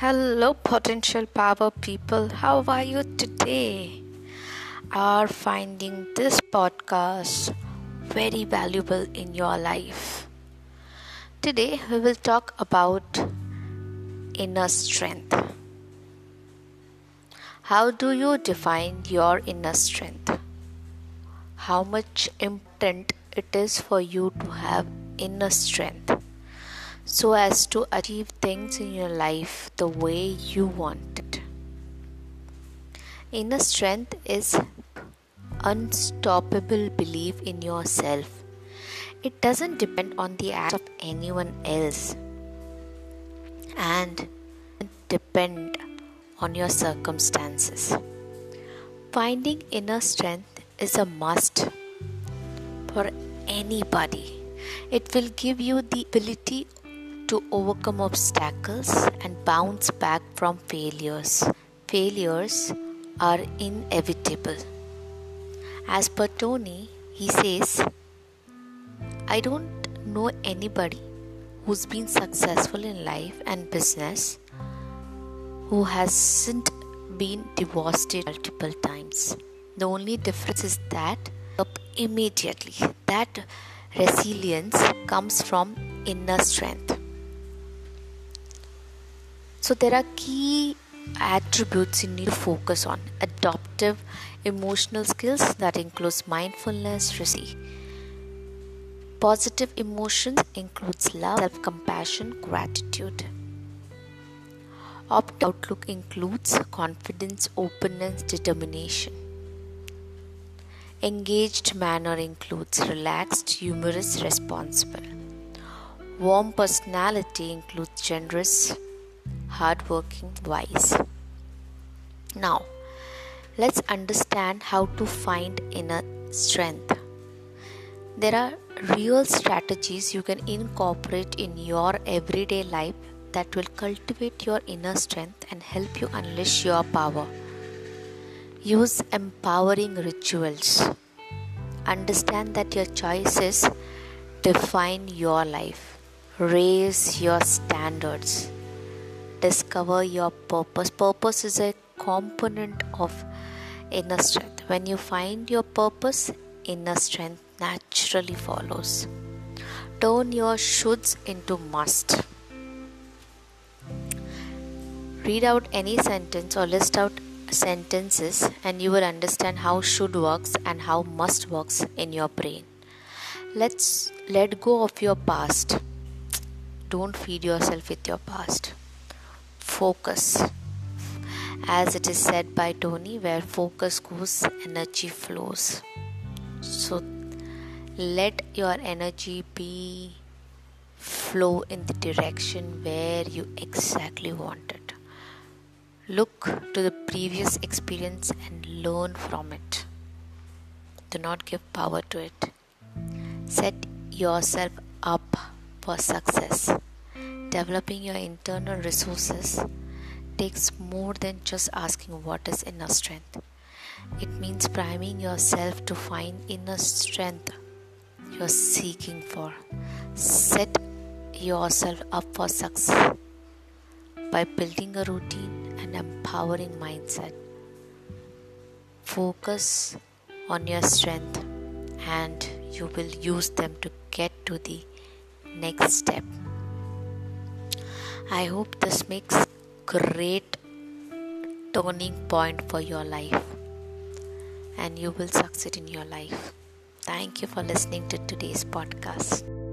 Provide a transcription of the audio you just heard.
Hello, potential power people. How are you today? Are finding this podcast very valuable in your life? Today, we will talk about inner strength. How do you define your inner strength? How much important it is for you to have inner strength? So as to achieve things in your life the way you want it. Inner strength is unstoppable belief in yourself. It doesn't depend on the act of anyone else and depend on your circumstances. Finding inner strength is a must for anybody. It will give you the ability to overcome obstacles and bounce back from failures. Failures are inevitable. As per Tony, he says, I don't know anybody who's been successful in life and business who hasn't been devastated multiple times. The only difference is that up immediately. That resilience comes from inner strength. So there are key attributes you need to focus on. Adaptive emotional skills that includes mindfulness receive positive emotions includes love self-compassion gratitude. Opt outlook includes confidence openness determination. Engaged manner includes relaxed humorous responsible. Warm personality includes generous hardworking, wise. Now, let's understand how to find inner strength. There are real strategies you can incorporate in your everyday life that will cultivate your inner strength and help you unleash your power. Use empowering rituals. Understand that your choices define your life. Raise your standards discover your purpose. Purpose is a component of inner strength. When you find your purpose, inner strength naturally follows. Turn your shoulds into must. Read out any sentence or list out sentences, and you will understand how should works and how must works in your brain. Let's let go of your past. Don't feed yourself with your past focus. As it is said by Tony, where focus goes, energy flows. So let your energy be flow in the direction where you exactly want it. Look to the previous experience and learn from it. Do not give power to it. Set yourself up for success. Developing your internal resources takes more than just asking what is inner strength. It means priming yourself to find inner strength you're seeking for. Set yourself up for success by building a routine and empowering mindset. Focus on your strength and you will use them to get to the next step. I hope this makes great turning point for your life and you will succeed in your life. Thank you for listening to today's podcast.